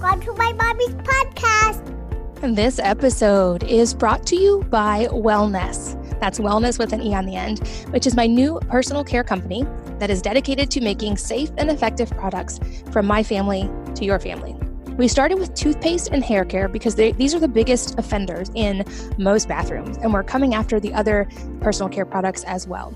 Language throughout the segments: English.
Welcome to my mommy's podcast. This episode is brought to you by Wellnesse. That's wellness with an E on the end, which is my new personal care company that is dedicated to making safe and effective products from my family to your family. We started with toothpaste and hair care because they, these are the biggest offenders in most bathrooms, and we're coming after the other personal care products as well.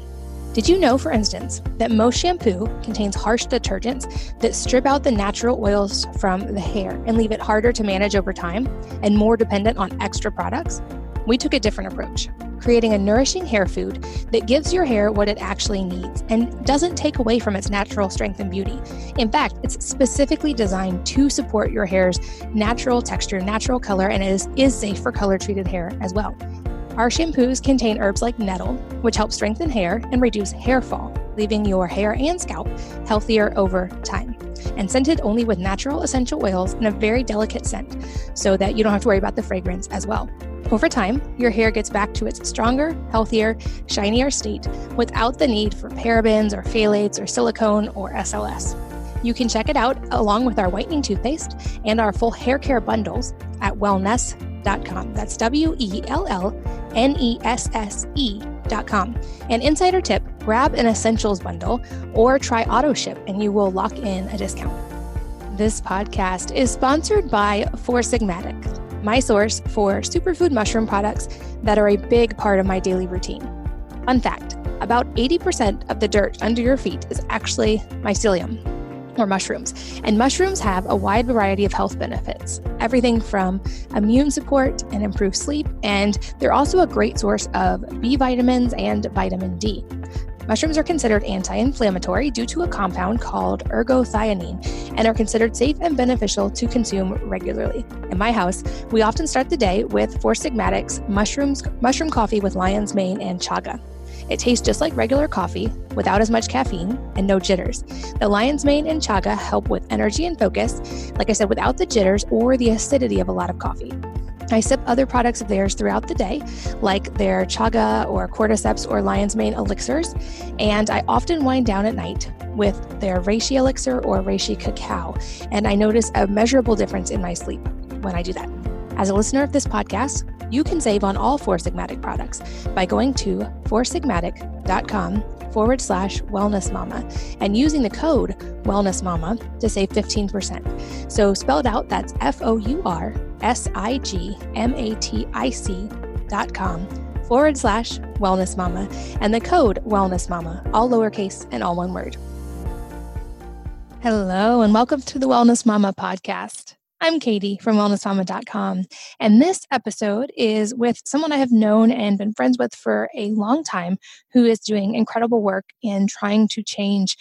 Did you know, for instance, that most shampoo contains harsh detergents that strip out the natural oils from the hair and leave it harder to manage over time and more dependent on extra products? We took a different approach, creating a nourishing hair food that gives your hair what it actually needs and doesn't take away from its natural strength and beauty. In fact, it's specifically designed to support your hair's natural texture, natural color, and is, safe for color treated hair as well. Our shampoos contain herbs like nettle, which help strengthen hair and reduce hair fall, leaving your hair and scalp healthier over time. And scented only with natural essential oils and a very delicate scent, so that you don't have to worry about the fragrance as well. Over time, your hair gets back to its stronger, healthier, shinier state without the need for parabens or phthalates or silicone or SLS. You can check it out along with our whitening toothpaste and our full hair care bundles at wellnesse.com. That's W E L L N E S S E.com. And insider tip grab an essentials bundle or try auto ship and you will lock in a discount. This podcast is sponsored by Four Sigmatic, my source for superfood mushroom products that are a big part of my daily routine. Fun fact about 80% of the dirt under your feet is actually mycelium or mushrooms. And mushrooms have a wide variety of health benefits, everything from immune support and improved sleep, and they're also a great source of B vitamins and vitamin D. Mushrooms are considered anti inflammatory due to a compound called ergothioneine and are considered safe and beneficial to consume regularly. In my house, we often start the day with Four Sigmatic's mushrooms, mushroom coffee with lion's mane and chaga. It tastes just like regular coffee without as much caffeine and no jitters. The lion's mane and chaga help with energy and focus, like I said, without the jitters or the acidity of a lot of coffee. I sip other products of theirs throughout the day, like their chaga or cordyceps or lion's mane elixirs, and I often wind down at night with their reishi elixir or reishi cacao, and I notice a measurable difference in my sleep when I do that. As a listener of this podcast, you can save on all Four Sigmatic products by going to foursigmatic.com forward slash wellness mama and using the code wellness mama to save 15%. So spelled out, that's F O U R S I G M A T I C dot com forward slash wellness mama and the code wellness mama, all lowercase and all one word. Hello, and welcome to the Wellness Mama podcast. I'm Katie from wellnessmama.com, and this episode is with someone I have known and been friends with for a long time who is doing incredible work in trying to change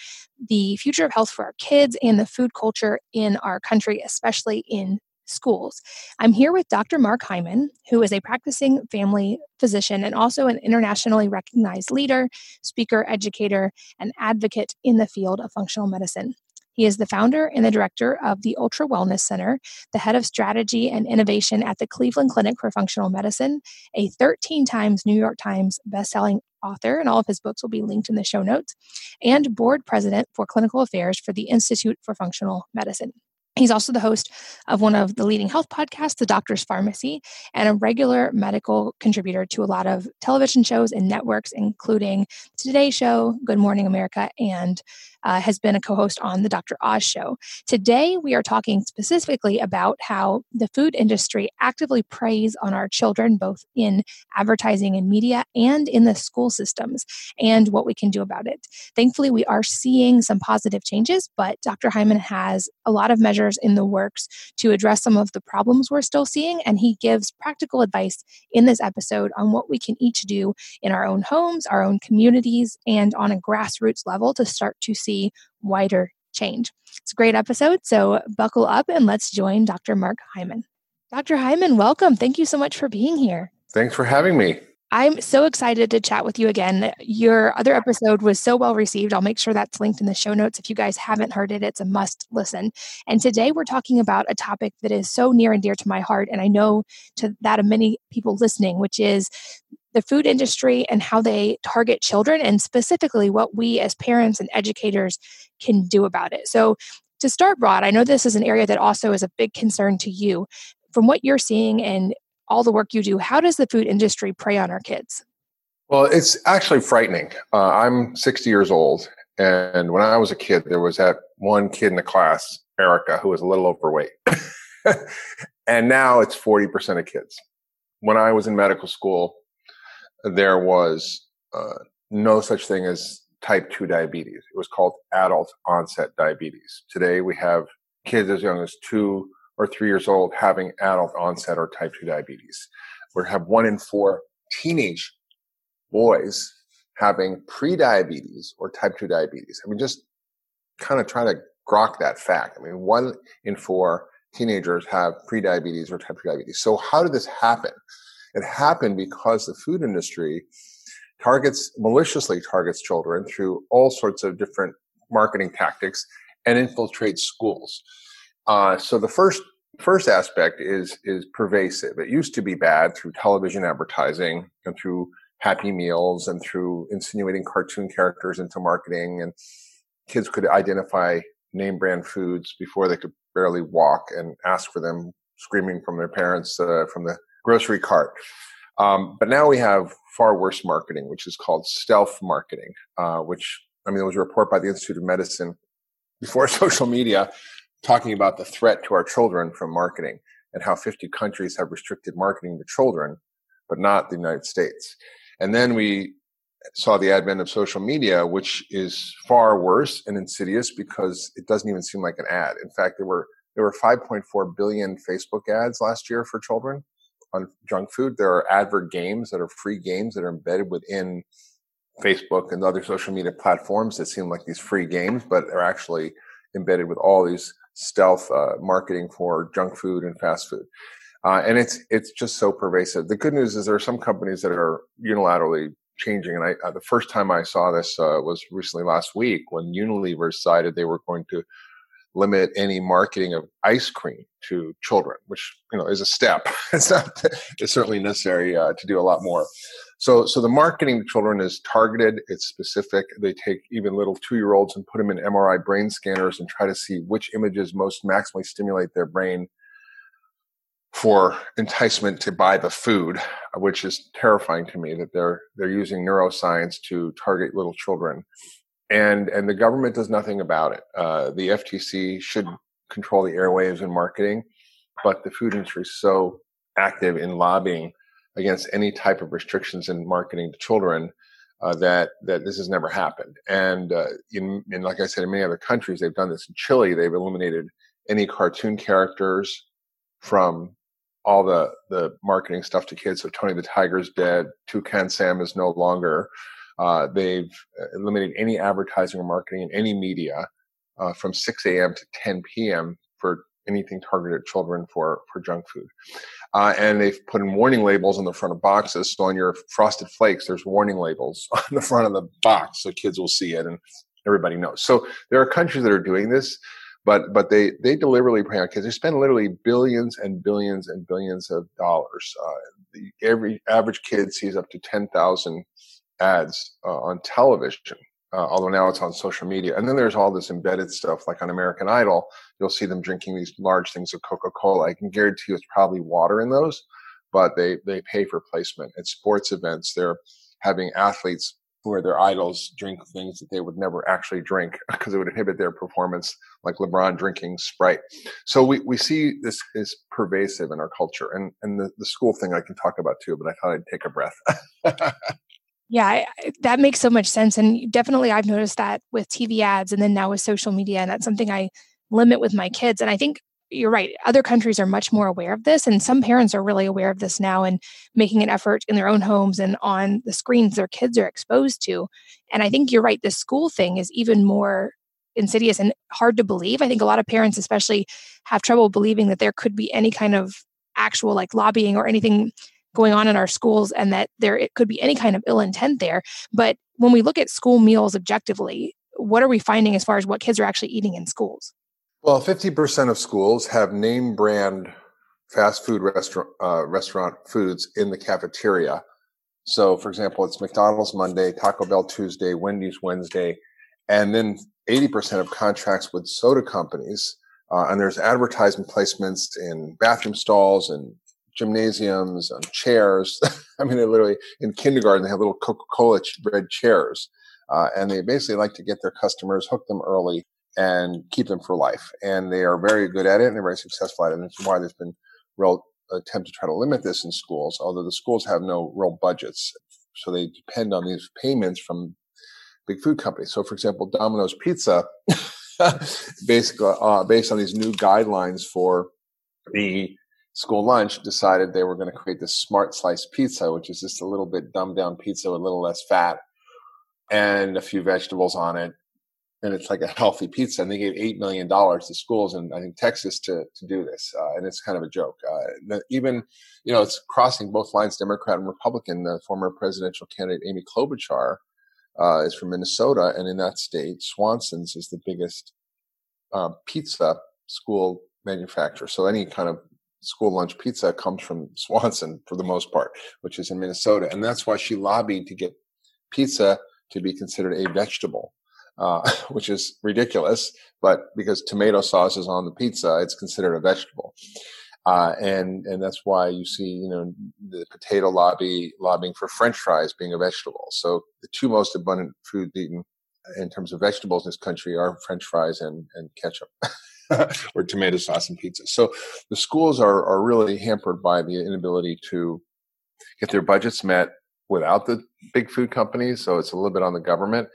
the future of health for our kids and the food culture in our country, especially in schools. I'm here with Dr. Mark Hyman, who is a practicing family physician and also an internationally recognized leader, speaker, educator, and advocate in the field of functional medicine. He is the founder and the director of the Ultra Wellness Center, the head of strategy and innovation at the Cleveland Clinic for Functional Medicine, a 13 times New York Times bestselling author, and all of his books will be linked in the show notes, and board president for clinical affairs for the Institute for Functional Medicine. He's also the host of one of the leading health podcasts, The Doctor's Pharmacy, and a regular medical contributor to a lot of television shows and networks, including Today Show, Good Morning America, and uh, has been a co host on the Dr. Oz show. Today, we are talking specifically about how the food industry actively preys on our children, both in advertising and media and in the school systems, and what we can do about it. Thankfully, we are seeing some positive changes, but Dr. Hyman has a lot of measures in the works to address some of the problems we're still seeing, and he gives practical advice in this episode on what we can each do in our own homes, our own communities, and on a grassroots level to start to see see wider change. It's a great episode, so buckle up and let's join Dr. Mark Hyman. Dr. Hyman, welcome. Thank you so much for being here. Thanks for having me. I'm so excited to chat with you again. Your other episode was so well received. I'll make sure that's linked in the show notes. If you guys haven't heard it, it's a must listen. And today we're talking about a topic that is so near and dear to my heart, and I know to that of many people listening, which is the food industry and how they target children, and specifically what we as parents and educators can do about it. So, To start broad, I know this is an area that also is a big concern to you. From what you're seeing and all the work you do, how does the food industry prey on our kids? Well, it's actually frightening. Uh, I'm 60 years old, and when I was a kid, there was that one kid in the class, Erica, who was a little overweight. and now it's 40% of kids. When I was in medical school, there was uh, no such thing as type 2 diabetes. It was called adult onset diabetes. Today we have kids as young as two or three years old having adult onset or type 2 diabetes. We have one in four teenage boys having pre-diabetes or type 2 diabetes. I mean, just kind of try to grok that fact. I mean, one in four teenagers have pre-diabetes or type 2 diabetes. So how did this happen? It happened because the food industry targets, maliciously targets children through all sorts of different marketing tactics and infiltrates schools. Uh, so the first first aspect is is pervasive. It used to be bad through television advertising and through Happy Meals and through insinuating cartoon characters into marketing, and kids could identify name brand foods before they could barely walk and ask for them, screaming from their parents uh, from the grocery cart. Um, but now we have far worse marketing, which is called stealth marketing, uh, which I mean, there was a report by the Institute of Medicine before social media talking about the threat to our children from marketing and how 50 countries have restricted marketing to children, but not the United States. And then we saw the advent of social media, which is far worse and insidious because it doesn't even seem like an ad. In fact, there were there were 5.4 billion Facebook ads last year for children on junk food. There are advert games that are free games that are embedded within Facebook and other social media platforms that seem like these free games, but they're actually embedded with all these stealth uh, marketing for junk food and fast food. Uh, and it's it's just so pervasive. The good news is there are some companies that are unilaterally changing. And I, uh, the first time I saw this uh, was recently last week when Unilever decided they were going to limit any marketing of ice cream to children, which you know is a step. it's not. It's certainly necessary uh, to do a lot more. So, so the marketing to children is targeted. It's specific. They take even little two-year-olds and put them in MRI brain scanners and try to see which images most maximally stimulate their brain for enticement to buy the food, which is terrifying to me that they're they're using neuroscience to target little children, and and the government does nothing about it. Uh, the FTC should control the airwaves and marketing, but the food industry is so active in lobbying against any type of restrictions in marketing to children uh, that that this has never happened. And uh, in, in like I said, in many other countries, they've done this. In Chile, they've eliminated any cartoon characters from all the the marketing stuff to kids. So Tony the Tiger's dead. Toucan Sam is no longer. Uh, they've eliminated any advertising or marketing in any media uh, from 6 a.m. to 10 p.m. for anything targeted at children for for junk food. Uh, and they've put in warning labels on the front of boxes. So on your frosted flakes, there's warning labels on the front of the box, so kids will see it and everybody knows. So there are countries that are doing this but but they they deliberately prey on kids. They spend literally billions and billions and billions of dollars. Uh, the, every average kid sees up to ten thousand ads uh, on television. Uh, although now it's on social media, and then there's all this embedded stuff, like on American Idol. You'll see them drinking these large things of Coca-Cola. I can guarantee you, it's probably water in those, but they they pay for placement at sports events. They're having athletes where their idols drink things that they would never actually drink because it would inhibit their performance, like LeBron drinking Sprite. So we, we see this is pervasive in our culture. And, and the, the school thing I can talk about too, but I thought I'd take a breath. yeah, I, that makes so much sense. And definitely I've noticed that with TV ads and then now with social media. And that's something I limit with my kids. And I think you're right. Other countries are much more aware of this, and some parents are really aware of this now and making an effort in their own homes and on the screens their kids are exposed to. And I think you're right. The school thing is even more insidious and hard to believe. I think a lot of parents, especially, have trouble believing that there could be any kind of actual like lobbying or anything going on in our schools and that there it could be any kind of ill intent there. But when we look at school meals objectively, what are we finding as far as what kids are actually eating in schools? Well, 50% of schools have name brand fast food restaurant, uh, restaurant foods in the cafeteria. So, for example, it's McDonald's Monday, Taco Bell Tuesday, Wendy's Wednesday, and then 80% of contracts with soda companies. Uh, and there's advertisement placements in bathroom stalls and gymnasiums and chairs. I mean, they literally in kindergarten, they have little Coca-Cola red chairs. Uh, and they basically like to get their customers, hook them early and keep them for life. And they are very good at it and they're very successful at it. And that's why there's been real attempt to try to limit this in schools, although the schools have no real budgets. So they depend on these payments from big food companies. So, for example, Domino's Pizza, basically uh, based on these new guidelines for the school lunch, decided they were going to create this smart slice pizza, which is just a little bit dumbed down pizza with a little less fat and a few vegetables on it. And it's like a healthy pizza. And they gave $8 million to schools in, I think, Texas to, to do this. Uh, and it's kind of a joke. Uh, even, you know, it's crossing both lines, Democrat and Republican. The former presidential candidate, Amy Klobuchar, uh, is from Minnesota, and in that state, Swanson's is the biggest uh, pizza school manufacturer. So any kind of school lunch pizza comes from Swanson for the most part, which is in Minnesota, and that's why she lobbied to get pizza to be considered a vegetable. Uh, which is ridiculous, but because tomato sauce is on the pizza, it's considered a vegetable. Uh, and and that's why you see you know the potato lobby lobbying for French fries being a vegetable. So the two most abundant foods eaten in terms of vegetables in this country are French fries and and ketchup. or tomato sauce and pizza. So the schools are are really hampered by the inability to get their budgets met without the big food companies. So it's a little bit on the government.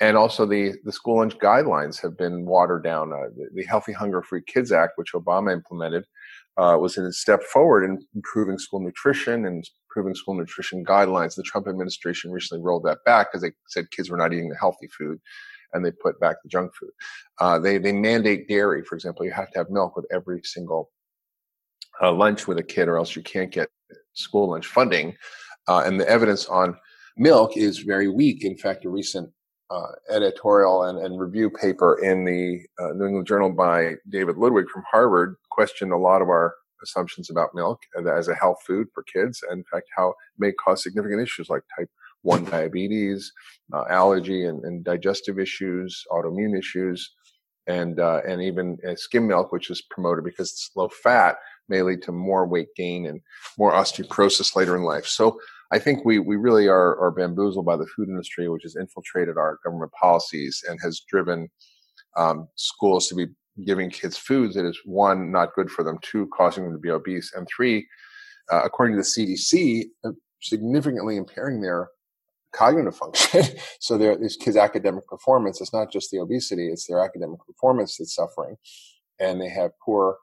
And also the, the school lunch guidelines have been watered down. Uh, the, the Healthy Hunger Free Kids Act, which Obama implemented, uh, was a step forward in improving school nutrition and improving school nutrition guidelines. The Trump administration recently rolled that back because they said kids were not eating the healthy food and they put back the junk food. Uh, they, they mandate dairy, for example. You have to have milk with every single uh, lunch with a kid or else you can't get school lunch funding. Uh, and the evidence on milk is very weak. In fact, a recent uh, editorial and, and, review paper in the uh, New England Journal by David Ludwig from Harvard questioned a lot of our assumptions about milk as a health food for kids, and in fact, how it may cause significant issues like type 1 diabetes, uh, allergy and, and, digestive issues, autoimmune issues, and, uh, and even uh, skim milk, which is promoted because it's low fat, may lead to more weight gain and more osteoporosis later in life. So I think we we really are are bamboozled by the food industry, which has infiltrated our government policies and has driven um, schools to be giving kids foods that is one not good for them, two causing them to be obese, and three, uh, according to the CDC, uh, significantly impairing their cognitive function. so their these kids' academic performance, it's not just the obesity; it's their academic performance that's suffering, and they have poor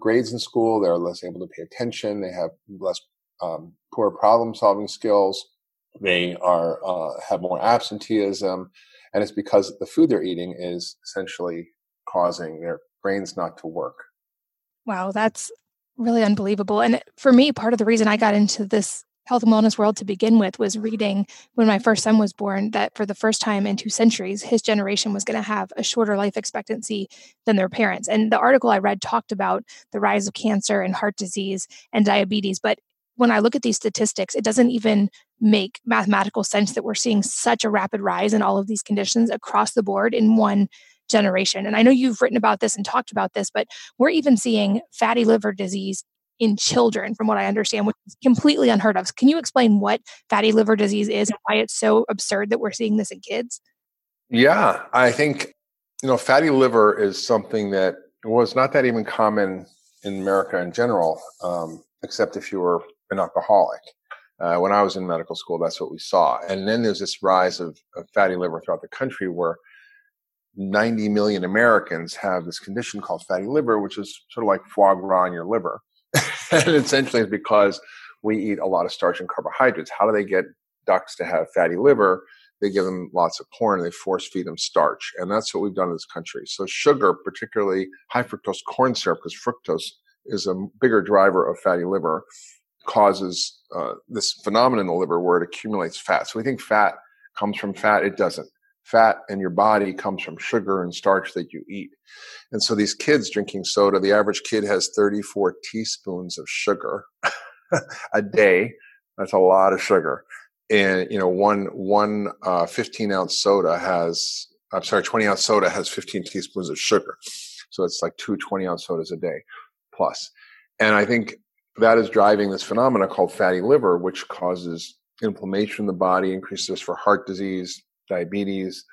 grades in school. They're less able to pay attention. They have less um, poor problem solving skills. They are uh, have more absenteeism, and it's because the food they're eating is essentially causing their brains not to work. Wow, that's really unbelievable. And for me, part of the reason I got into this health and wellness world to begin with was reading when my first son was born that for the first time in two centuries, his generation was going to have a shorter life expectancy than their parents. And the article I read talked about the rise of cancer and heart disease and diabetes, but when I look at these statistics, it doesn't even make mathematical sense that we're seeing such a rapid rise in all of these conditions across the board in one generation. And I know you've written about this and talked about this, but we're even seeing fatty liver disease in children, from what I understand, which is completely unheard of. Can you explain what fatty liver disease is and why it's so absurd that we're seeing this in kids? Yeah, I think, you know, fatty liver is something that was not that even common in America in general, um, except if you were an alcoholic. Uh, when I was in medical school, that's what we saw. And then there's this rise of, of fatty liver throughout the country where 90 million Americans have this condition called fatty liver, which is sort of like foie gras in your liver. and essentially it's because we eat a lot of starch and carbohydrates. How do they get ducks to have fatty liver? They give them lots of corn and they force feed them starch. And that's what we've done in this country. So sugar, particularly high fructose corn syrup, because fructose is a bigger driver of fatty liver causes uh, this phenomenon in the liver where it accumulates fat. So we think fat comes from fat. It doesn't. Fat in your body comes from sugar and starch that you eat. And so these kids drinking soda, the average kid has 34 teaspoons of sugar a day. That's a lot of sugar. And, you know, one, one, uh, 15 ounce soda has I'm sorry, 20 ounce soda has 15 teaspoons of sugar. So it's like two 20 ounce sodas a day plus. And I think that is driving this phenomena called fatty liver, which causes inflammation in the body, increases for heart disease, diabetes,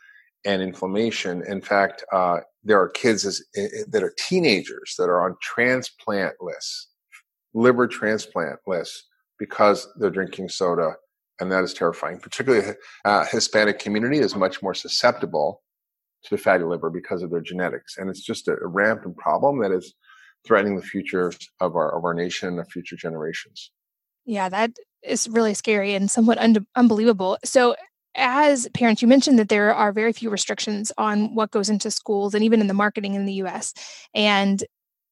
and inflammation. In fact, uh, there are kids as, that are teenagers that are on transplant lists, liver transplant lists, because they're drinking soda, and that is terrifying. Particularly, uh, Hispanic community is much more susceptible to fatty liver because of their genetics, and it's just a, a rampant problem that is threatening the future of our of our nation and future generations. Yeah, that is really scary and somewhat un- unbelievable. So, as parents, you mentioned that there are very few restrictions on what goes into schools and even in the marketing in the US. And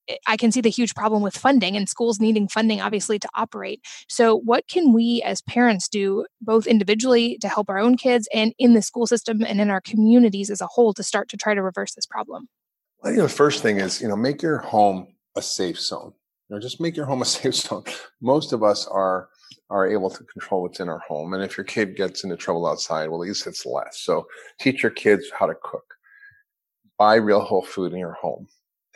eh, I can see the huge problem with funding and schools needing funding, obviously, to operate. So, what can we as parents do, both individually to help our own kids and in the school system and in our communities as a whole, to start to try to reverse this problem? Well, you know, the first thing is, you know, make your home a safe zone. You know, just make your home a safe zone. Most of us are are able to control what's in our home. And if your kid gets into trouble outside, well, at least it's less. So teach your kids how to cook. Buy real whole food in your home.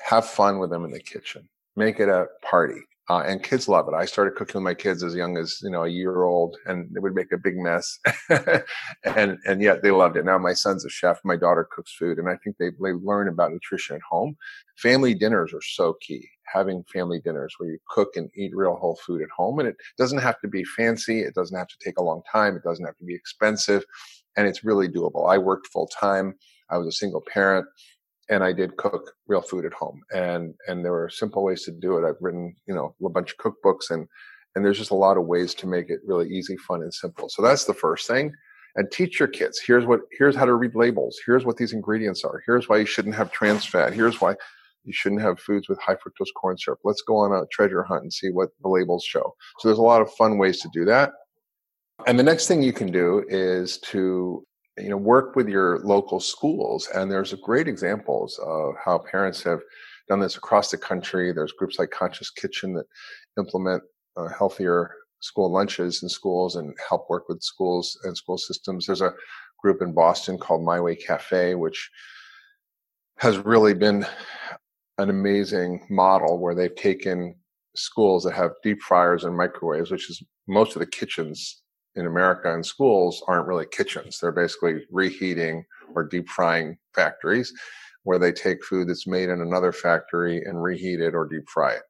Have fun with them in the kitchen. Make it a party. Uh, and kids love it. I started cooking with my kids as young as you know a year old, and they would make a big mess, and and yet they loved it. Now my son's a chef, my daughter cooks food, and I think they they learn about nutrition at home. Family dinners are so key having family dinners where you cook and eat real whole food at home. And it doesn't have to be fancy. It doesn't have to take a long time. It doesn't have to be expensive. And it's really doable. I worked full time. I was a single parent and I did cook real food at home. And, and there were simple ways to do it. I've written, you know, a bunch of cookbooks and, and there's just a lot of ways to make it really easy, fun, and simple. So that's the first thing. And teach your kids. Here's what, here's how to read labels. Here's what these ingredients are. Here's why you shouldn't have trans fat. Here's why you shouldn't have foods with high fructose corn syrup. Let's go on a treasure hunt and see what the labels show. So there's a lot of fun ways to do that. And the next thing you can do is to you know work with your local schools and there's great examples of how parents have done this across the country there's groups like conscious kitchen that implement uh, healthier school lunches in schools and help work with schools and school systems there's a group in boston called my way cafe which has really been an amazing model where they've taken schools that have deep fryers and microwaves, which is most of the kitchens in America and schools aren't really kitchens. They're basically reheating or deep frying factories where they take food that's made in another factory and reheat it or deep fry it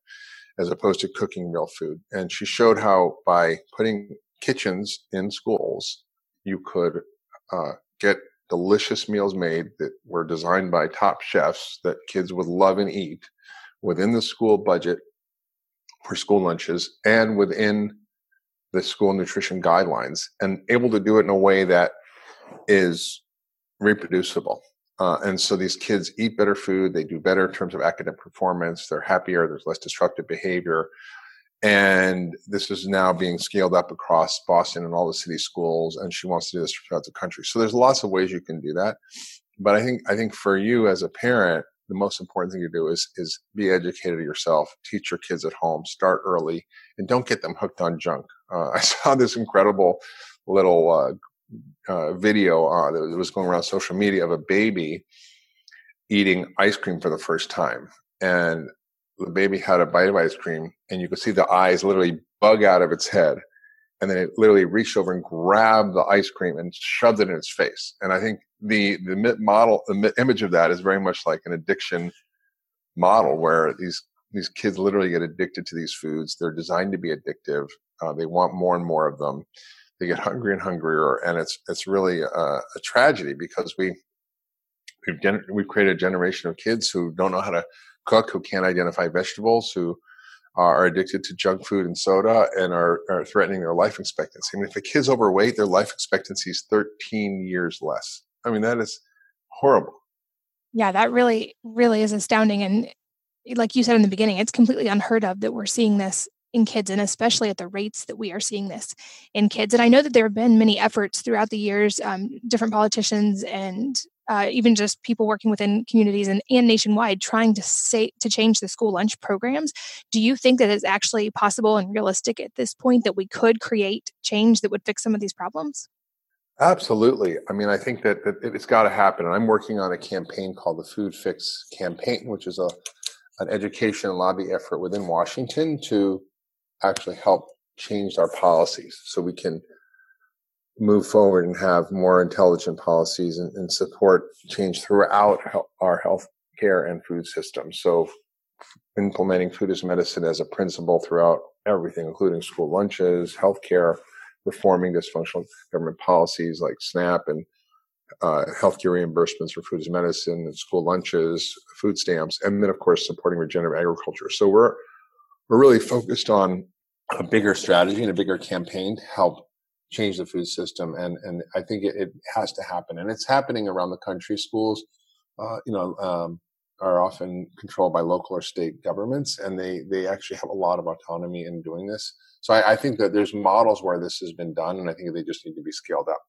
as opposed to cooking real food. And she showed how by putting kitchens in schools, you could uh, get delicious meals made that were designed by top chefs that kids would love and eat within the school budget for school lunches and within the school nutrition guidelines and able to do it in a way that is reproducible. Uh, and so these kids eat better food, they do better in terms of academic performance, they're happier, there's less destructive behavior, and this is now being scaled up across Boston and all the city schools. And she wants to do this throughout the country. So there's lots of ways you can do that. But I think I think for you as a parent, the most important thing to do is is be educated yourself, teach your kids at home, start early, and don't get them hooked on junk. Uh, I saw this incredible little uh, uh, video uh, that was going around social media of a baby eating ice cream for the first time, and the baby had a bite of ice cream and you could see the eyes literally bug out of its head. And then it literally reached over and grabbed the ice cream and shoved it in its face. And I think the, the model, the image of that is very much like an addiction model where these, these kids literally get addicted to these foods. They're designed to be addictive. Uh, they want more and more of them. They get hungrier and hungrier. And it's, it's really a, a tragedy because we, we've, we've created a generation of kids who don't know how to cook, who can't identify vegetables, who are addicted to junk food and soda and are, are threatening their life expectancy. I mean, if a kid's overweight, their life expectancy is 13 years less. I mean, that is horrible. Yeah, that really, really is astounding. And like you said in the beginning, it's completely unheard of that we're seeing this in kids and especially at the rates that we are seeing this in kids and i know that there have been many efforts throughout the years um, different politicians and uh, even just people working within communities and, and nationwide trying to say to change the school lunch programs do you think that it's actually possible and realistic at this point that we could create change that would fix some of these problems Absolutely. I mean, I think that, that it's got to happen. And I'm working on a campaign called the Food Fix Campaign, which is a an education and lobby effort within Washington to actually help change our policies so we can move forward and have more intelligent policies and, and support change throughout our health care and food system. So implementing food as medicine as a principle throughout everything, including school lunches, healthcare, reforming dysfunctional government policies like SNAP and uh, healthcare reimbursements for food as medicine and school lunches, food stamps, and then of course supporting regenerative agriculture. So we're we're really focused on a bigger strategy and a bigger campaign to help change the food system, and and I think it, it has to happen, and it's happening around the country. Schools, uh, you know. Um, are often controlled by local or state governments, and they they actually have a lot of autonomy in doing this. So I, I think that there's models where this has been done, and I think they just need to be scaled up.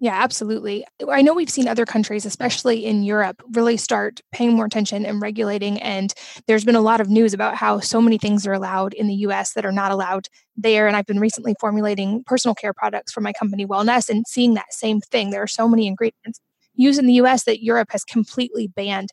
Yeah, absolutely. I know we've seen other countries, especially in Europe, really start paying more attention and regulating. And there's been a lot of news about how so many things are allowed in the US that are not allowed there. And I've been recently formulating personal care products for my company, Wellnesse, and seeing that same thing. There are so many ingredients used in the US that Europe has completely banned.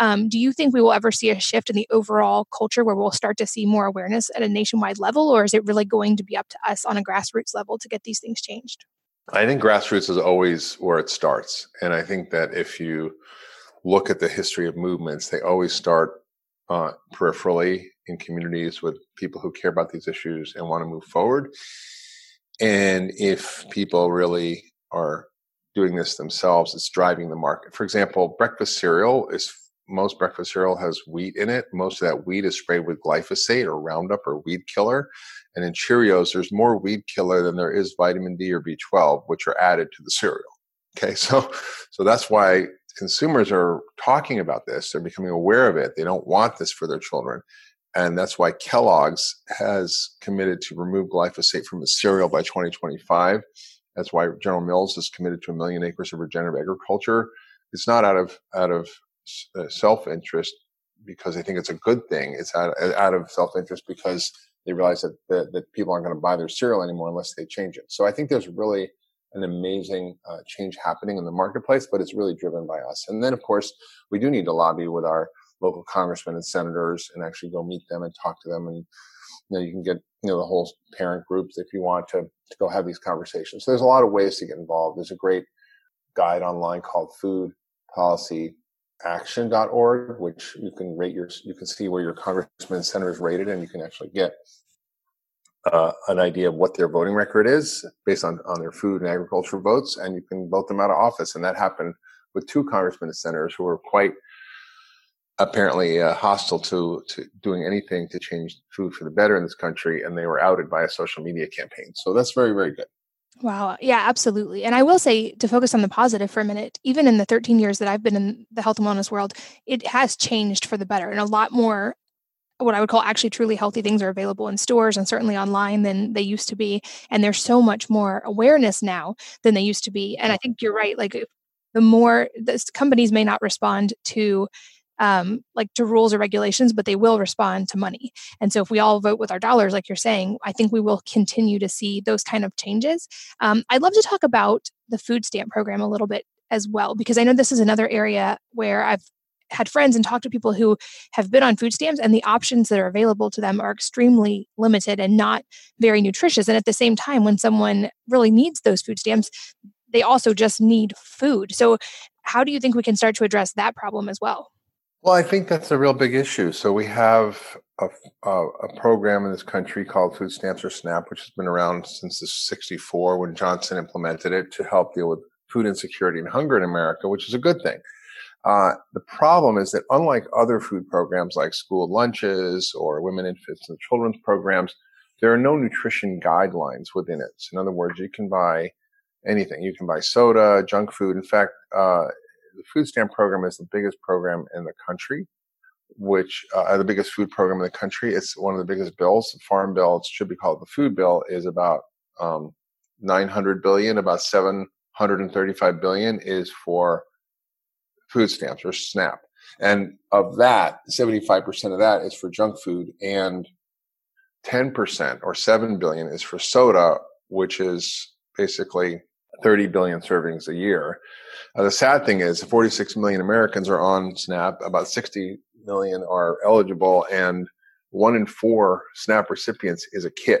Um, do you think we will ever see a shift in the overall culture where we'll start to see more awareness at a nationwide level? Or is it really going to be up to us on a grassroots level to get these things changed? I think grassroots is always where it starts. And I think that if you look at the history of movements, they always start uh, peripherally in communities with people who care about these issues and want to move forward. And if people really are doing this themselves, it's driving the market. For example, breakfast cereal is most breakfast cereal has wheat in it. Most of that wheat is sprayed with glyphosate or Roundup or weed killer. And in Cheerios, there's more weed killer than there is vitamin D or B12, which are added to the cereal. Okay, so so that's why consumers are talking about this. They're becoming aware of it. They don't want this for their children. And that's why Kellogg's has committed to remove glyphosate from its cereal by 2025. That's why General Mills is committed to a million acres of regenerative agriculture. It's not out of out of uh, self interest because they think it's a good thing. It's out, out of self interest because they realize that, that, that people aren't going to buy their cereal anymore unless they change it. So I think there's really an amazing uh, change happening in the marketplace, but it's really driven by us. And then, of course, we do need to lobby with our local congressmen and senators and actually go meet them and talk to them. And you know, you can get you know the whole parent groups if you want to to go have these conversations. So there's a lot of ways to get involved. There's a great guide online called Food Policy action.org, which you can rate your, you can see where your congressman and senators rated, and you can actually get uh, an idea of what their voting record is based on, on their food and agriculture votes, and you can vote them out of office. And that happened with two congressmen and senators who were quite apparently uh, hostile to, to doing anything to change food for the better in this country, and they were outed by a social media campaign. So that's very, very good. Wow. Yeah, absolutely. And I will say to focus on the positive for a minute, even in the 13 years that I've been in the health and wellness world, it has changed for the better and a lot more what I would call actually truly healthy things are available in stores and certainly online than they used to be. And there's so much more awareness now than they used to be. And I think you're right. Like the more the companies may not respond to um, like to rules or regulations, but they will respond to money. And so, if we all vote with our dollars, like you're saying, I think we will continue to see those kind of changes. Um, I'd love to talk about the food stamp program a little bit as well, because I know this is another area where I've had friends and talked to people who have been on food stamps, and the options that are available to them are extremely limited and not very nutritious. And at the same time, when someone really needs those food stamps, they also just need food. So, how do you think we can start to address that problem as well? Well, I think that's a real big issue. So we have a, a, a, program in this country called Food Stamps or SNAP, which has been around since the 64 when Johnson implemented it to help deal with food insecurity and hunger in America, which is a good thing. Uh, the problem is that unlike other food programs like school lunches or women, infants, and children's programs, there are no nutrition guidelines within it. So in other words, you can buy anything. You can buy soda, junk food. In fact, uh, the food stamp program is the biggest program in the country, which uh, the biggest food program in the country. It's one of the biggest bills. The farm bill, it should be called the food bill, is about um, 900 billion. About 735 billion is for food stamps or SNAP. And of that, 75% of that is for junk food and 10% or 7 billion is for soda, which is basically 30 billion servings a year. Uh, the sad thing is 46 million Americans are on SNAP, about 60 million are eligible, and one in four SNAP recipients is a kid.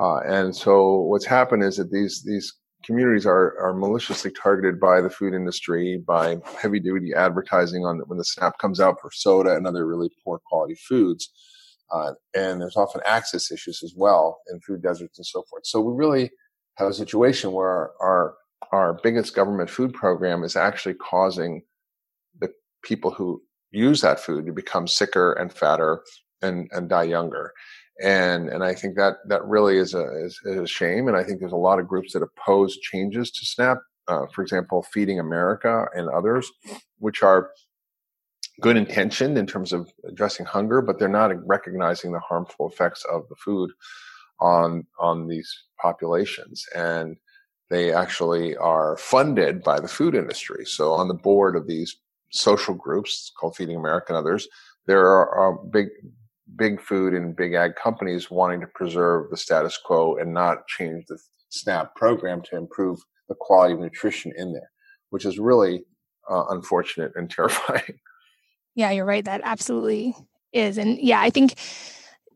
Uh, and so what's happened is that these these communities are are maliciously targeted by the food industry by heavy duty advertising on when the SNAP comes out for soda and other really poor quality foods. Uh, and there's often access issues as well in food deserts and so forth. So we really have a situation where our our biggest government food program is actually causing the people who use that food to become sicker and fatter and, and die younger. And, and I think that, that really is a, is, is a shame. And I think there's a lot of groups that oppose changes to SNAP. Uh, for example, Feeding America and others, which are good intentioned in terms of addressing hunger, but they're not recognizing the harmful effects of the food on on these populations. And they actually are funded by the food industry. So on the board of these social groups called Feeding America and others, there are, big big food and big ag companies wanting to preserve the status quo and not change the SNAP program to improve the quality of nutrition in there, which is really uh, unfortunate and terrifying. Yeah, you're right. That absolutely is. And yeah, I think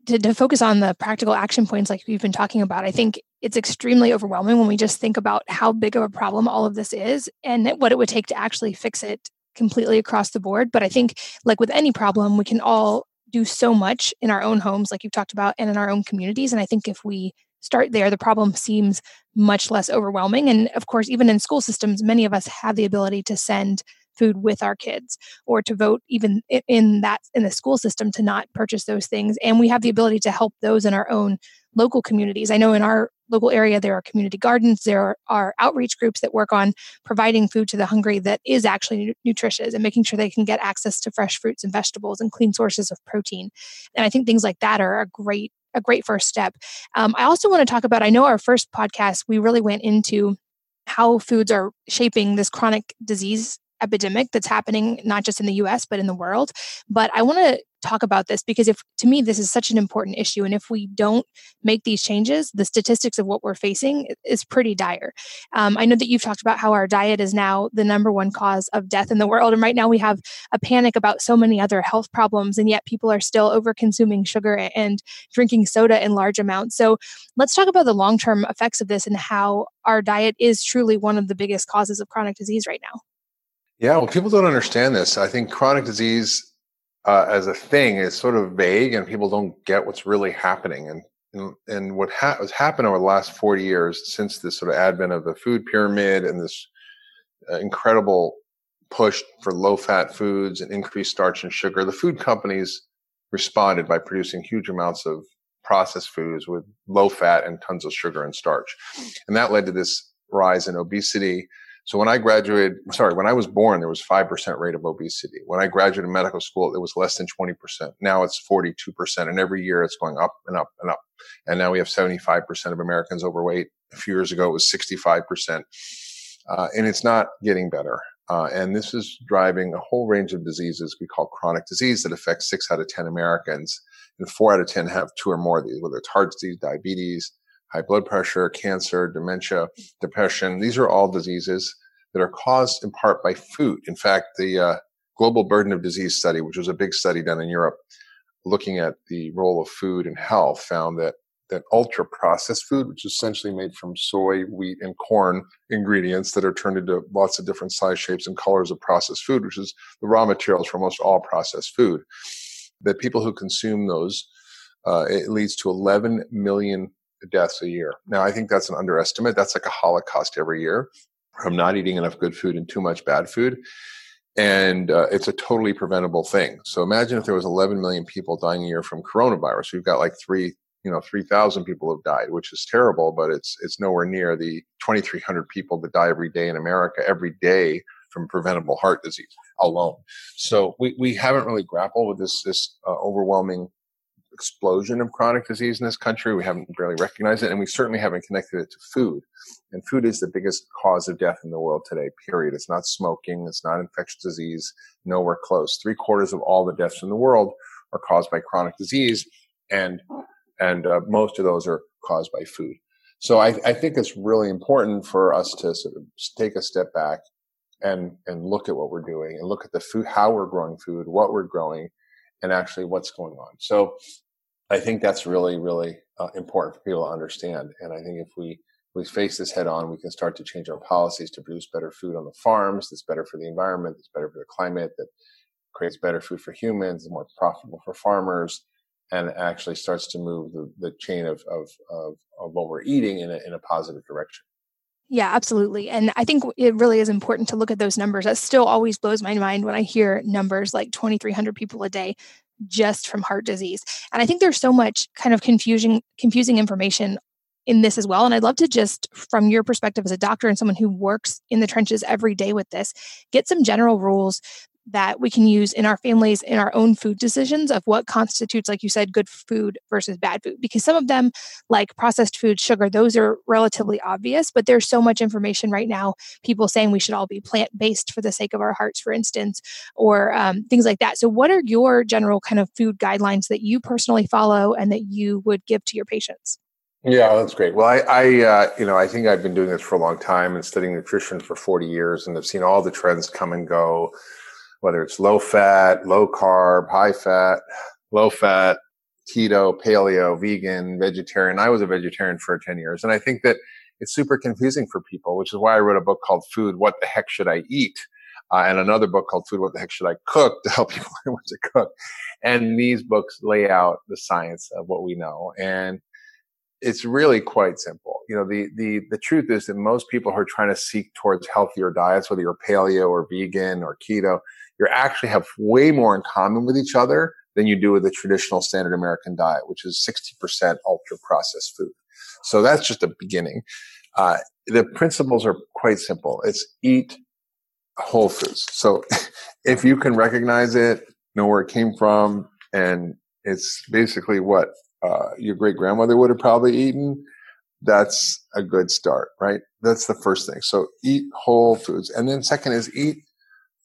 to, to focus on the practical action points like we've been talking about, I think it's extremely overwhelming when we just think about how big of a problem all of this is and what it would take to actually fix it completely across the board. But I think, like with any problem, we can all do so much in our own homes, like you've talked about, and in our own communities. And I think if we start there, the problem seems much less overwhelming. And of course, even in school systems, many of us have the ability to send food with our kids or to vote even in that in the school system to not purchase those things. And we have the ability to help those in our own local communities. I know in our local area there are community gardens there are outreach groups that work on providing food to the hungry that is actually nutritious and making sure they can get access to fresh fruits and vegetables and clean sources of protein. And i think things like that are a great a great first step. Um, i also want to talk about i know our first podcast we really went into how foods are shaping this chronic disease epidemic that's happening not just in the US but in the world. But I want to talk about this because if to me this is such an important issue and if we don't make these changes the statistics of what we're facing is pretty dire. Um, i know that you've talked about how our diet is now the number one cause of death in the world and right now we have a panic about so many other health problems and yet people are still over consuming sugar and drinking soda in large amounts. So let's talk about the long-term effects of this and how our diet is truly one of the biggest causes of chronic disease right now yeah, well, people don't understand this. I think chronic disease uh, as a thing is sort of vague, and people don't get what's really happening. And and, and what ha- has happened over the last forty years since this sort of advent of the food pyramid and this uh, incredible push for low-fat foods and increased starch and sugar, the food companies responded by producing huge amounts of processed foods with low fat and tons of sugar and starch, and that led to this rise in obesity so when I graduated, sorry, when I was born, there was 5% rate of obesity. When I graduated medical school, it was less than 20%. Now it's 42%. And every year it's going up and up and up. And now we have 75% of Americans overweight. A few years ago, it was 65%. Uh, and it's not getting better. Uh, and this is driving a whole range of diseases we call chronic disease that affects six out of 10 Americans. And four out of 10 have two or more of these, whether it's heart disease, diabetes, high blood pressure, cancer, dementia, depression. These are all diseases that are caused in part by food. In fact, the uh, Global Burden of Disease study, which was a big study done in Europe, looking at the role of food in health, found that that ultra processed food, which is essentially made from soy, wheat, and corn ingredients that are turned into lots of different size, shapes, and colors of processed food, which is the raw materials for almost all processed food, that people who consume those, uh, it leads to 11 million deaths a year. Now, I think that's an underestimate. That's like a Holocaust every year from not eating enough good food and too much bad food. And uh, it's a totally preventable thing. So imagine if there was 11 million people dying a year from coronavirus. We've got like three, you know, 3,000 people have died, which is terrible, but it's it's nowhere near the 2,300 people that die every day in America every day from preventable heart disease alone. So we, we haven't really grappled with this this uh, overwhelming explosion of chronic disease in this country. We haven't really recognized it, and we certainly haven't connected it to food. And food is the biggest cause of death in the world today, period. It's not smoking, it's not infectious disease, nowhere close. Three quarters of all the deaths in the world are caused by chronic disease, and and uh, most of those are caused by food. So I, I think it's really important for us to sort of take a step back and and look at what we're doing and look at the food, how we're growing food, what we're growing, and actually what's going on. So I think that's really really uh, important for people to understand. And I think if we we face this head on, we can start to change our policies to produce better food on the farms. That's better for the environment. That's better for the climate. That creates better food for humans, more profitable for farmers, and actually starts to move the, the chain of, of, of, of what we're eating in a, in a positive direction. Yeah, absolutely. And I think it really is important to look at those numbers. That still always blows my mind when I hear numbers like 2,300 people a day just from heart disease. And I think there's so much kind of confusing confusing information in this as well. And I'd love to just, from your perspective as a doctor and someone who works in the trenches every day with this, get some general rules that we can use in our families in our own food decisions of what constitutes like you said good food versus bad food because some of them like processed food sugar those are relatively obvious but there's so much information right now people saying we should all be plant-based for the sake of our hearts for instance or um, things like that. So what are your general kind of food guidelines that you personally follow and that you would give to your patients? Yeah, that's great. Well, I, I uh, you know, I think I've been doing this for a long time and studying nutrition for 40 years, and I've seen all the trends come and go whether it's low fat, low carb, high fat, low fat, keto, paleo, vegan, vegetarian. I was a vegetarian for 10 years. And I think that it's super confusing for people, which is why I wrote a book called Food, What the Heck Should I Eat? Uh, and another book called Food, What the Heck Should I Cook to help people learn what to cook. And these books lay out the science of what we know. And it's really quite simple. You know, the, the, the truth is that most people who are trying to seek towards healthier diets, whether you're paleo or vegan or keto, you actually have way more in common with each other than you do with the traditional standard American diet, which is 60% ultra processed food. So that's just the beginning. Uh, the principles are quite simple. It's eat whole foods. So if you can recognize it, know where it came from, and it's basically what uh, your great grandmother would have probably eaten, that's a good start, right? That's the first thing. So eat whole foods. And then second is eat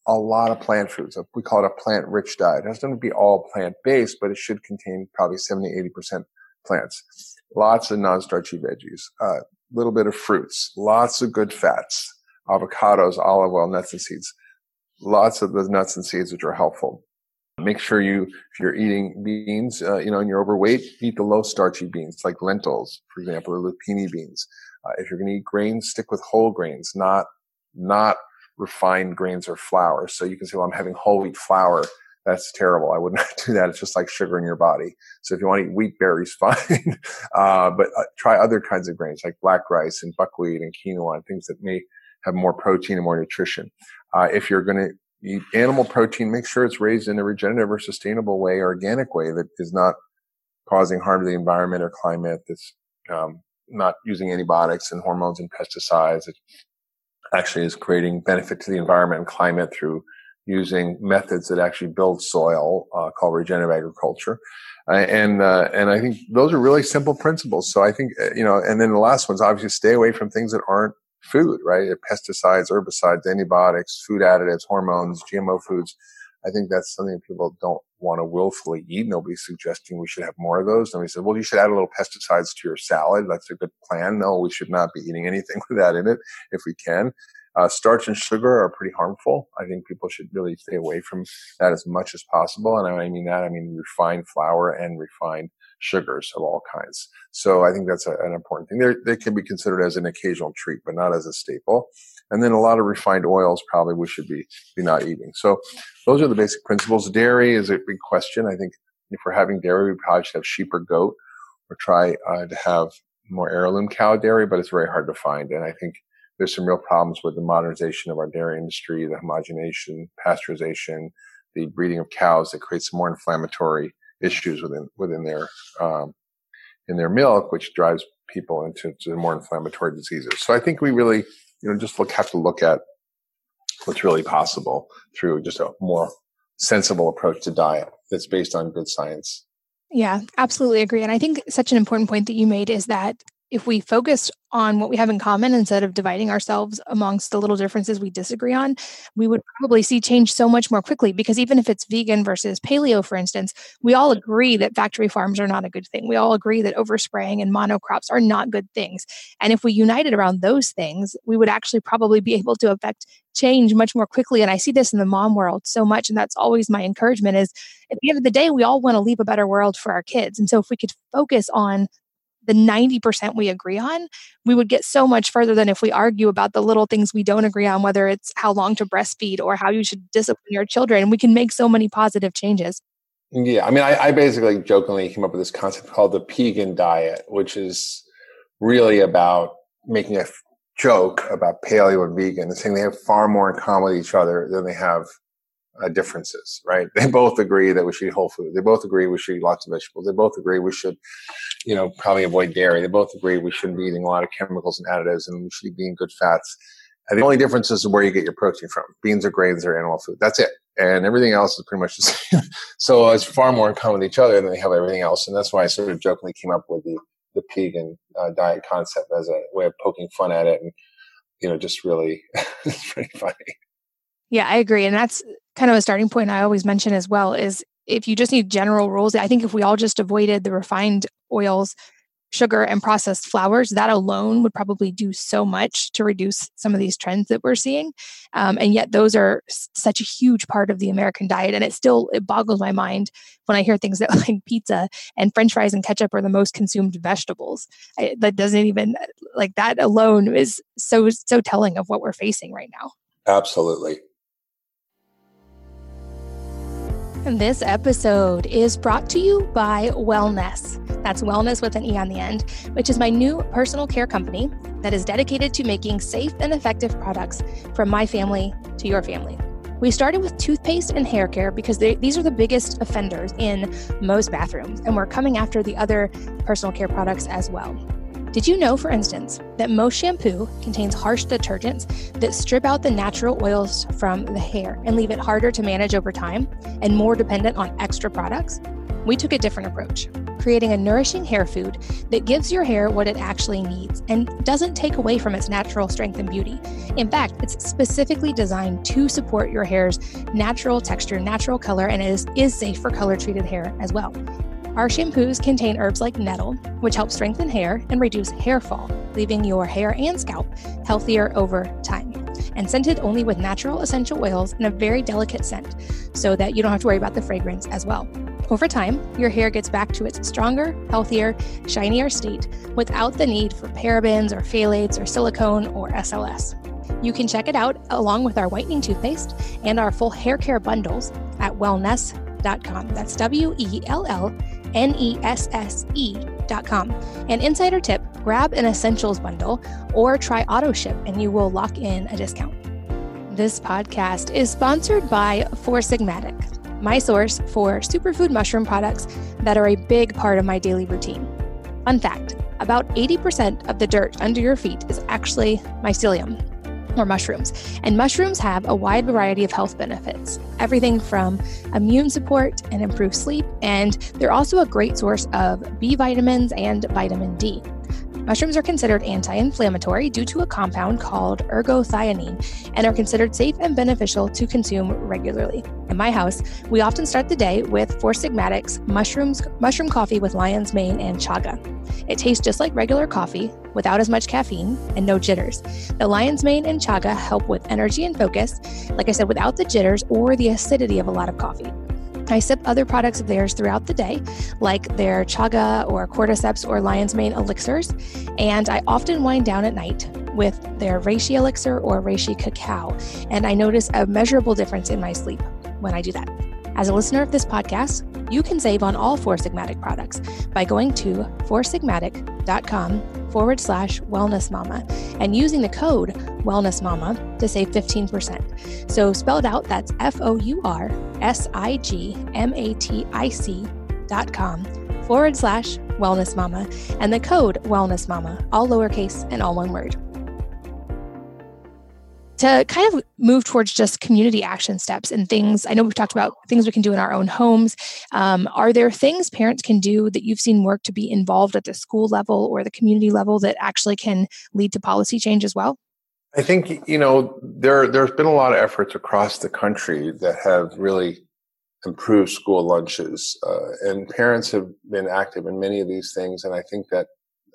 a lot of plant foods. We call it a plant rich diet. It doesn't have to be all plant based, but it should contain probably 70, 80% plants. Lots of non-starchy veggies, a uh, little bit of fruits, lots of good fats, avocados, olive oil, nuts and seeds. Lots of the nuts and seeds, which are helpful. Make sure you, if you're eating beans, uh, you know, and you're overweight, eat the low starchy beans like lentils, for example, or lupini beans. Uh, if you're going to eat grains, stick with whole grains, not, not refined grains or flour. So you can say, well, I'm having whole wheat flour. That's terrible. I would not do that. It's just like sugar in your body. So if you want to eat wheat berries, fine. uh, but uh, try other kinds of grains like black rice and buckwheat and quinoa and things that may have more protein and more nutrition. Uh, if you're going to eat animal protein, make sure it's raised in a regenerative or sustainable way, organic way that is not causing harm to the environment or climate. That's um, not using antibiotics and hormones and pesticides actually is creating benefit to the environment and climate through using methods that actually build soil uh, called regenerative agriculture. Uh, and uh, and I think those are really simple principles. So I think uh, you know, and then the last one's obviously stay away from things that aren't food, right? Pesticides, herbicides, antibiotics, food additives, hormones, GMO foods. I think that's something that people don't want to willfully eat. Nobody's suggesting we should have more of those. Nobody said, well, you should add a little pesticides to your salad. That's a good plan. No, we should not be eating anything with that in it if we can. Uh, starch and sugar are pretty harmful. I think people should really stay away from that as much as possible. And I mean that, I mean refined flour and refined sugars of all kinds. So I think that's a, an important thing. They're, they can be considered as an occasional treat, but not as a staple. And then a lot of refined oils probably we should be, be not eating. So those are the basic principles. Dairy is a big question. I think if we're having dairy, we probably should have sheep or goat or try uh, to have more heirloom cow dairy, but it's very hard to find. And I think there's some real problems with the modernization of our dairy industry, the homogenization, pasteurization, the breeding of cows that creates more inflammatory issues within within their um, in their milk, which drives people into more inflammatory diseases. So I think we really, you know, just look have to look at what's really possible through just a more sensible approach to diet that's based on good science. Yeah, absolutely agree. And I think such an important point that you made is that if we focus on what we have in common instead of dividing ourselves amongst the little differences we disagree on, we would probably see change so much more quickly. Because even if it's vegan versus paleo, for instance, we all agree that factory farms are not a good thing. We all agree that overspraying and monocrops are not good things. And if we united around those things, we would actually probably be able to affect change much more quickly. And I see this in the mom world so much. And that's always my encouragement is at the end of the day, we all want to leave a better world for our kids. And so if we could focus on the 90% we agree on, we would get so much further than if we argue about the little things we don't agree on, whether it's how long to breastfeed or how you should discipline your children. We can make so many positive changes. Yeah. I mean, I, I basically jokingly came up with this concept called the Pegan diet, which is really about making a joke about paleo and vegan and saying they have far more in common with each other than they have uh, differences, right? They both agree that we should eat whole food. They both agree we should eat lots of vegetables. They both agree we should, you know, probably avoid dairy. They both agree we shouldn't be eating a lot of chemicals and additives and we should be eating good fats. And the only difference is where you get your protein from. Beans or grains or animal food. That's it. And everything else is pretty much the same. so it's far more in common with each other than they have everything else. And that's why I sort of jokingly came up with the, the Pegan uh, diet concept as a way of poking fun at it and, you know, just really, it's pretty funny. Yeah, I agree. And that's kind of a starting point I always mention as well is if you just need general rules, I think if we all just avoided the refined oils, sugar, and processed flours, that alone would probably do so much to reduce some of these trends that we're seeing. Um, and yet, those are such a huge part of the American diet, and it still it boggles my mind when I hear things that like pizza and French fries and ketchup are the most consumed vegetables. I, that doesn't even like that alone is so so telling of what we're facing right now. Absolutely. This episode is brought to you by Wellnesse. That's wellness with an E on the end, which is my new personal care company that is dedicated to making safe and effective products from my family to your family. We started with toothpaste and hair care because they, these are the biggest offenders in most bathrooms, and we're coming after the other personal care products as well. Did you know, for instance, that most shampoo contains harsh detergents that strip out the natural oils from the hair and leave it harder to manage over time and more dependent on extra products? We took a different approach, creating a nourishing hair food that gives your hair what it actually needs and doesn't take away from its natural strength and beauty. In fact, it's specifically designed to support your hair's natural texture, natural color, and is, is safe for color treated hair as well. Our shampoos contain herbs like nettle, which help strengthen hair and reduce hair fall, leaving your hair and scalp healthier over time. And scented only with natural essential oils and a very delicate scent, so that you don't have to worry about the fragrance as well. Over time, your hair gets back to its stronger, healthier, shinier state without the need for parabens or phthalates or silicone or SLS. You can check it out along with our whitening toothpaste and our full hair care bundles at wellnesse.com. That's W E L L N-E-S-S-E dot com. An insider tip, grab an essentials bundle or try auto ship and you will lock in a discount. This podcast is sponsored by Four Sigmatic, my source for superfood mushroom products that are a big part of my daily routine. Fun fact, about 80% of the dirt under your feet is actually mycelium, or mushrooms. And mushrooms have a wide variety of health benefits, everything from immune support and improved sleep, and they're also a great source of B vitamins and vitamin D. Mushrooms are considered anti inflammatory due to a compound called ergothioneine and are considered safe and beneficial to consume regularly. In my house, we often start the day with Four Sigmatic's mushrooms, mushroom coffee with lion's mane and chaga. It tastes just like regular coffee without as much caffeine and no jitters. The lion's mane and chaga help with energy and focus, like I said, without the jitters or the acidity of a lot of coffee. I sip other products of theirs throughout the day, like their chaga or cordyceps or lion's mane elixirs, and I often wind down at night with their reishi elixir or reishi cacao, and I notice a measurable difference in my sleep when I do that. As a listener of this podcast, you can save on all Four Sigmatic products by going to foursigmatic.com forward slash wellness mama and using the code wellness mama to save 15%. So spelled out, that's F O U R S I G M A T I C dot com forward slash wellness mama and the code wellness mama, all lowercase and all one word. To kind of move towards just community action steps and things. I know we've talked about things we can do in our own homes. Um, are there things parents can do that you've seen work to be involved at the school level or the community level that actually can lead to policy change as well? I think you know there there's been a lot of efforts across the country that have really improved school lunches. Uh, and parents have been active in many of these things. And i think that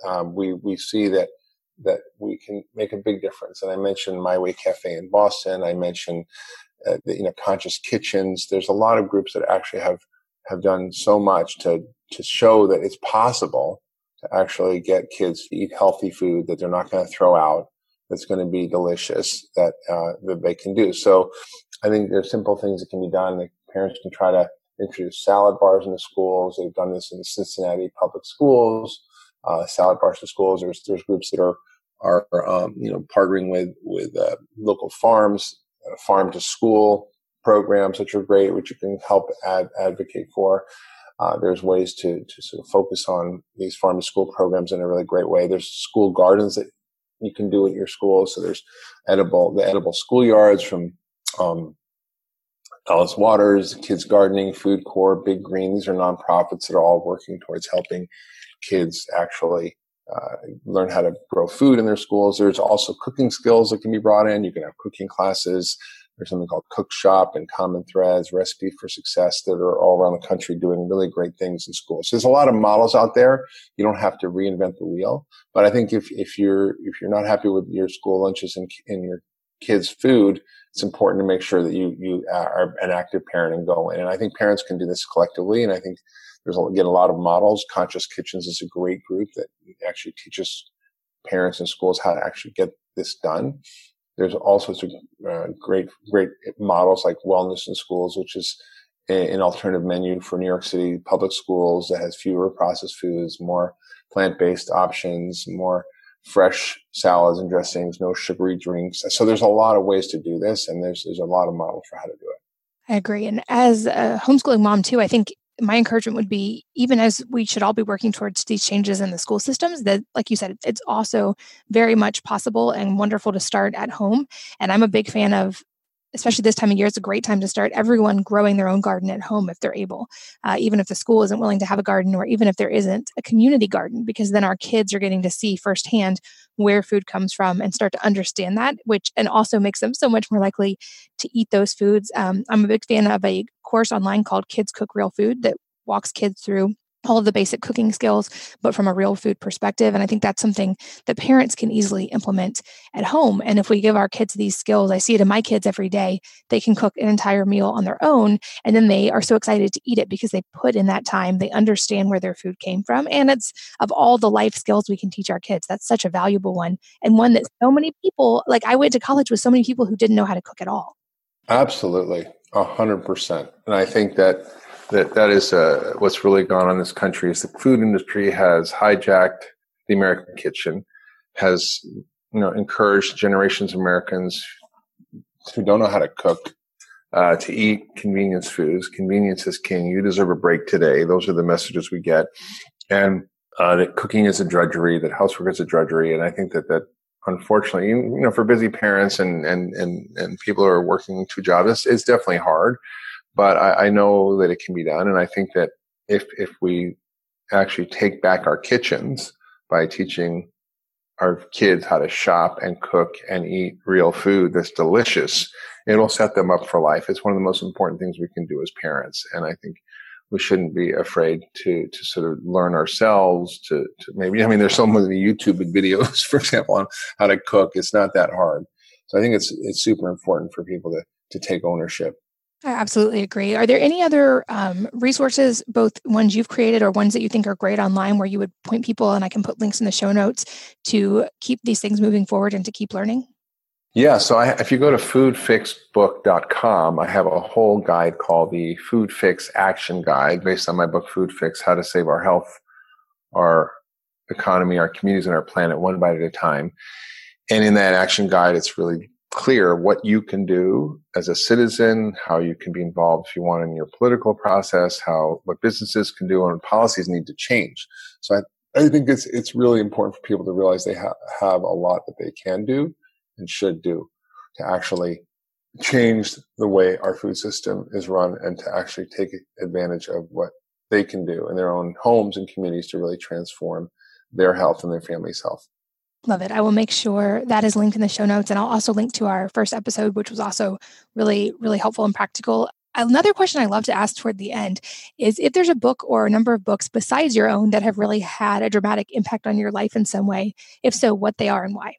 um, we we see that that we can make a big difference. And I mentioned My Way Cafe in Boston. I mentioned uh, the, you know conscious kitchens. There's a lot of groups that actually have have done so much to to show that it's possible to actually get kids to eat healthy food that they're not going to throw out. That's going to be delicious that uh, that they can do. So I think there's simple things that can be done. The parents can try to introduce salad bars in the schools. They've done this in the Cincinnati public schools uh, salad bars to schools. There's there's groups that are are um, you know partnering with with uh, local farms, uh, farm to school programs, which are great, which you can help ad- advocate for. Uh, there's ways to to sort of focus on these farm to school programs in a really great way. There's school gardens that you can do at your school. So there's edible the edible schoolyards from um, Alice Waters, Kids Gardening, Food Corps, Big Green. These are nonprofits that are all working towards helping kids actually uh, learn how to grow food in their schools. There's also cooking skills that can be brought in. You can have cooking classes. There's something called Cook Shop and Common Threads, Recipe for Success that are all around the country doing really great things in schools. So there's a lot of models out there. You don't have to reinvent the wheel. But I think if, if you're, if you're not happy with your school lunches and, and your kids' food, it's important to make sure that you, you are an active parent and go in. And I think parents can do this collectively. And I think there's a, get a lot of models. Conscious Kitchens is a great group that actually teaches parents and schools how to actually get this done. There's all sorts of uh, great, great models like Wellness in Schools, which is a, an alternative menu for New York City public schools that has fewer processed foods, more plant-based options, more fresh salads and dressings, no sugary drinks. So there's a lot of ways to do this, and there's there's a lot of models for how to do it. I agree. And as a homeschooling mom too, I think my encouragement would be even as we should all be working towards these changes in the school systems that like you said it's also very much possible and wonderful to start at home. And i'm a big fan of especially this time of year, it's a great time to start everyone growing their own garden at home if they're able, uh, even if the school isn't willing to have a garden, or even if there isn't a community garden, because then our kids are getting to see firsthand where food comes from and start to understand that, which and also makes them so much more likely to eat those foods. Um, I'm a big fan of a course online called Kids Cook Real Food that walks kids through all of the basic cooking skills, but from a real food perspective. And I think that's something that parents can easily implement at home. And if we give our kids these skills, I see it in my kids every day, they can cook an entire meal on their own. And then they are so excited to eat it because they put in that time, they understand where their food came from. And it's of all the life skills we can teach our kids, that's such a valuable one. And one that so many people, like I went to college with so many people who didn't know how to cook at all. Absolutely. A hundred percent. And I think that that that is uh, what's really gone on in this country is the food industry has hijacked the American kitchen, has you know encouraged generations of Americans who don't know how to cook uh, to eat convenience foods. Convenience is king. You deserve a break today. Those are the messages we get, and uh, that cooking is a drudgery, that housework is a drudgery, and I think that that unfortunately, you know, for busy parents and and and and people who are working two jobs, it's, it's definitely hard but I, I know that it can be done. And I think that if, if we actually take back our kitchens by teaching our kids how to shop and cook and eat real food that's delicious, it'll set them up for life. It's one of the most important things we can do as parents. And I think we shouldn't be afraid to to sort of learn ourselves to, to maybe I mean there's so many YouTube videos, for example, on how to cook. It's not that hard. So I think it's it's super important for people to to take ownership I absolutely agree. Are there any other um, resources, both ones you've created or ones that you think are great online, where you would point people, and I can put links in the show notes to keep these things moving forward and to keep learning? Yeah, so I, if you go to foodfixbook.com, I have a whole guide called the Food Fix Action Guide based on my book, Food Fix How to Save Our Health, Our Economy, Our Communities, and Our Planet One Bite at a Time. And in that action guide, it's really clear what you can do as a citizen, how you can be involved if you want in your political process, how what businesses can do, and policies need to change. So I, I think it's it's really important for people to realize they ha- have a lot that they can do and should do. to actually change the way our food system is run and to actually take advantage of what they can do in their own homes and communities to really transform their health and their family's health. Love it. I will make sure that is linked in the show notes. And I'll also link to our first episode, which was also really, really helpful and practical. Another question I love to ask toward the end is if there's a book or a number of books besides your own that have really had a dramatic impact on your life in some way. If so, what they are and why.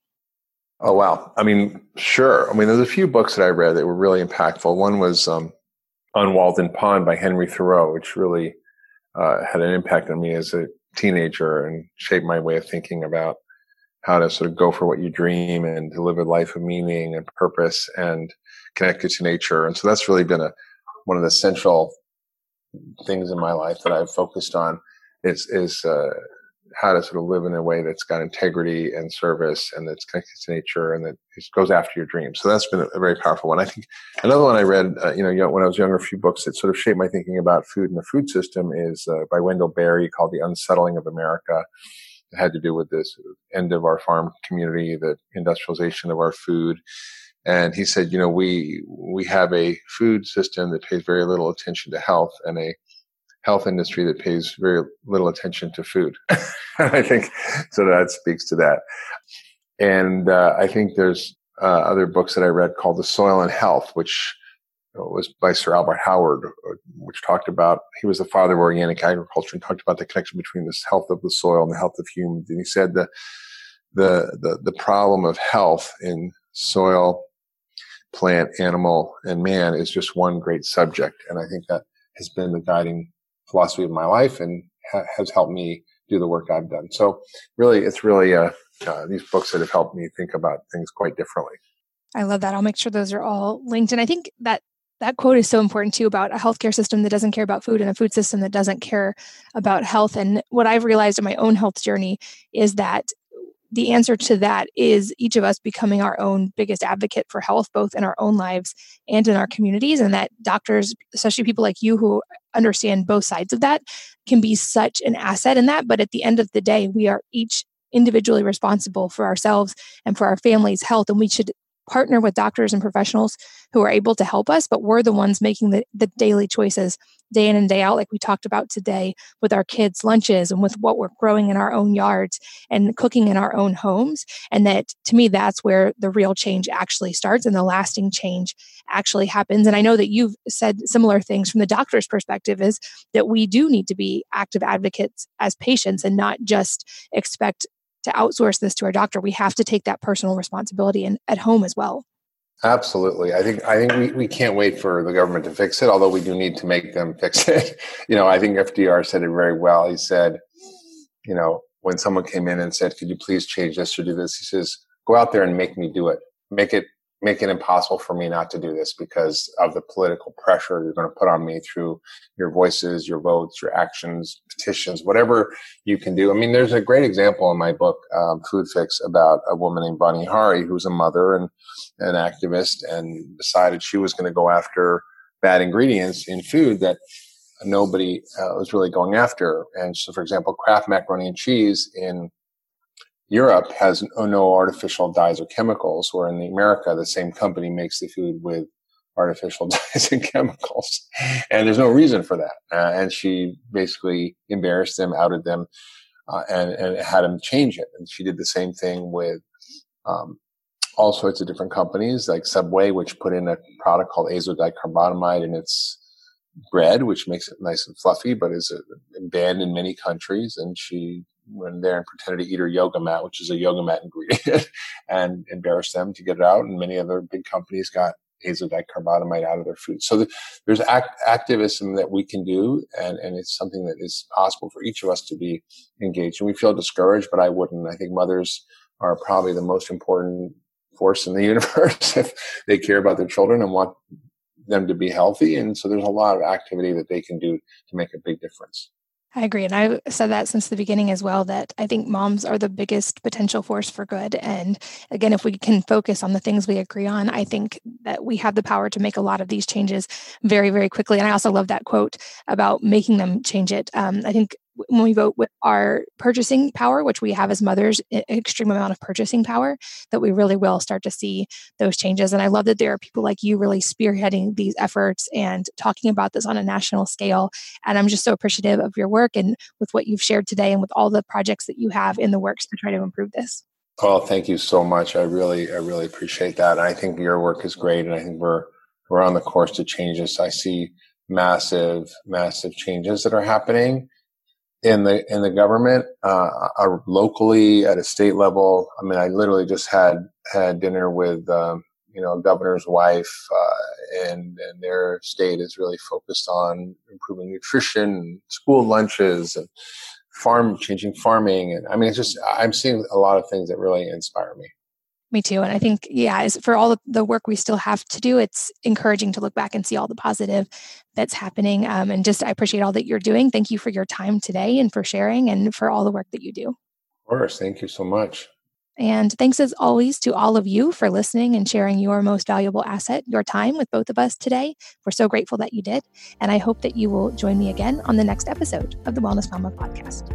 Oh, wow. I mean, sure. I mean, there's a few books that I read that were really impactful. One was um, On Walden Pond by Henry Thoreau, which really uh, had an impact on me as a teenager and shaped my way of thinking about how to sort of go for what you dream and to live a life of meaning and purpose and connected to nature. And so that's really been a one of the central things in my life that I've focused on is is uh, how to sort of live in a way that's got integrity and service and that's connected to nature and that goes after your dreams. So that's been a, very powerful one. I think another one I read, uh, you know, when I was younger, a few books that sort of shaped my thinking about food and the food system is uh, by Wendell Berry called The Unsettling of America. Had to do with this end of our farm community, the industrialization of our food. And he said, you know, we, we have a food system that pays very little attention to health and a health industry that pays very little attention to food. I think so that speaks to that. And uh, I think there's uh, other books that I read called The Soil and Health, which was by Sir Albert Howard, uh, which talked about he was the father of organic agriculture and talked about the connection between the health of the soil and the health of humans. And he said the the the, the problem of health in soil, plant, animal, and man is just one great subject. And I think that has been the guiding philosophy of my life and ha- has helped me do the work I've done. So really, it's really uh, uh, these books that have helped me think about things quite differently. I love that. I'll make sure those are all linked. And I think that that quote is so important too about a healthcare system that doesn't care about food and a food system that doesn't care about health. And what I've realized in my own health journey is that the answer to that is each of us becoming our own biggest advocate for health, both in our own lives and in our communities. And that doctors, especially people like you who understand both sides of that, can be such an asset in that. But at the end of the day, we are each individually responsible for ourselves and for our family's health. And we should partner with doctors and professionals who are able to help us, but we're the ones making the, the daily choices day in and day out, like we talked about today with our kids' lunches and with what we're growing in our own yards and cooking in our own homes. And that to me, that's where the real change actually starts and the lasting change actually happens. And I know that you've said similar things from the doctor's perspective is that we do need to be active advocates as patients and not just expect to outsource this to our doctor, we have to take that personal responsibility and at home as well. Absolutely. I think I think we, we can't wait for the government to fix it, although we do need to make them fix it. you know, I think FDR said it very well. He said, you know, when someone came in and said, Could you please change this or do this? He says, Go out there and make me do it. Make it make it impossible for me not to do this because of the political pressure you're going to put on me through your voices, your votes, your actions, petitions, whatever you can do. I mean, there's a great example in my book, um, Food Fix, about a woman named Vani Hari, who's a mother and an activist and decided she was going to go after bad ingredients in food that nobody uh, was really going after. And so, for example, Kraft macaroni and cheese in Europe has no artificial dyes or chemicals, where in America, the same company makes the food with artificial dyes and chemicals. And there's no reason for that. Uh, and she basically embarrassed them, outed them, uh, and, and had them change it. And she did the same thing with um, all sorts of different companies like Subway, which put in a product called azodicarbonamide in its bread, which makes it nice and fluffy, but is uh, banned in many countries. And she went there and pretended to eat her yoga mat, which is a yoga mat ingredient, and embarrassed them to get it out. And many other big companies got azodicarbonamide out of their food. So the, there's act, activism that we can do, and, and it's something that is possible for each of us to be engaged. And we feel discouraged, but I wouldn't. I think mothers are probably the most important force in the universe if they care about their children and want them to be healthy. And so there's a lot of activity that they can do to make a big difference. I agree. And I've said that since the beginning as well that I think moms are the biggest potential force for good. And again, if we can focus on the things we agree on, I think that we have the power to make a lot of these changes very, very quickly. And I also love that quote about making them change it. Um, I think when we vote with our purchasing power, which we have as mothers, an extreme amount of purchasing power, that we really will start to see those changes. And I love that there are people like you really spearheading these efforts and talking about this on a national scale. And I'm just so appreciative of your work and with what you've shared today and with all the projects that you have in the works to try to improve this. Oh, thank you so much. I really, I really appreciate that. And I think your work is great. And I think we're, we're on the course to change this. I see massive, massive changes that are happening in the in the government, uh, uh, locally at a state level. I mean, I literally just had had dinner with um, you know a governor's wife, uh, and and their state is really focused on improving nutrition, school lunches, and farm changing farming, and I mean, it's just I'm seeing a lot of things that really inspire me. Me too. And I think, yeah, as for all the work we still have to do, it's encouraging to look back and see all the positive that's happening. Um, and just, I appreciate all that you're doing. Thank you for your time today and for sharing and for all the work that you do. Of course. Thank you so much. And thanks as always to all of you for listening and sharing your most valuable asset, your time with both of us today. We're so grateful that you did. And I hope that you will join me again on the next episode of the Wellness Mama podcast.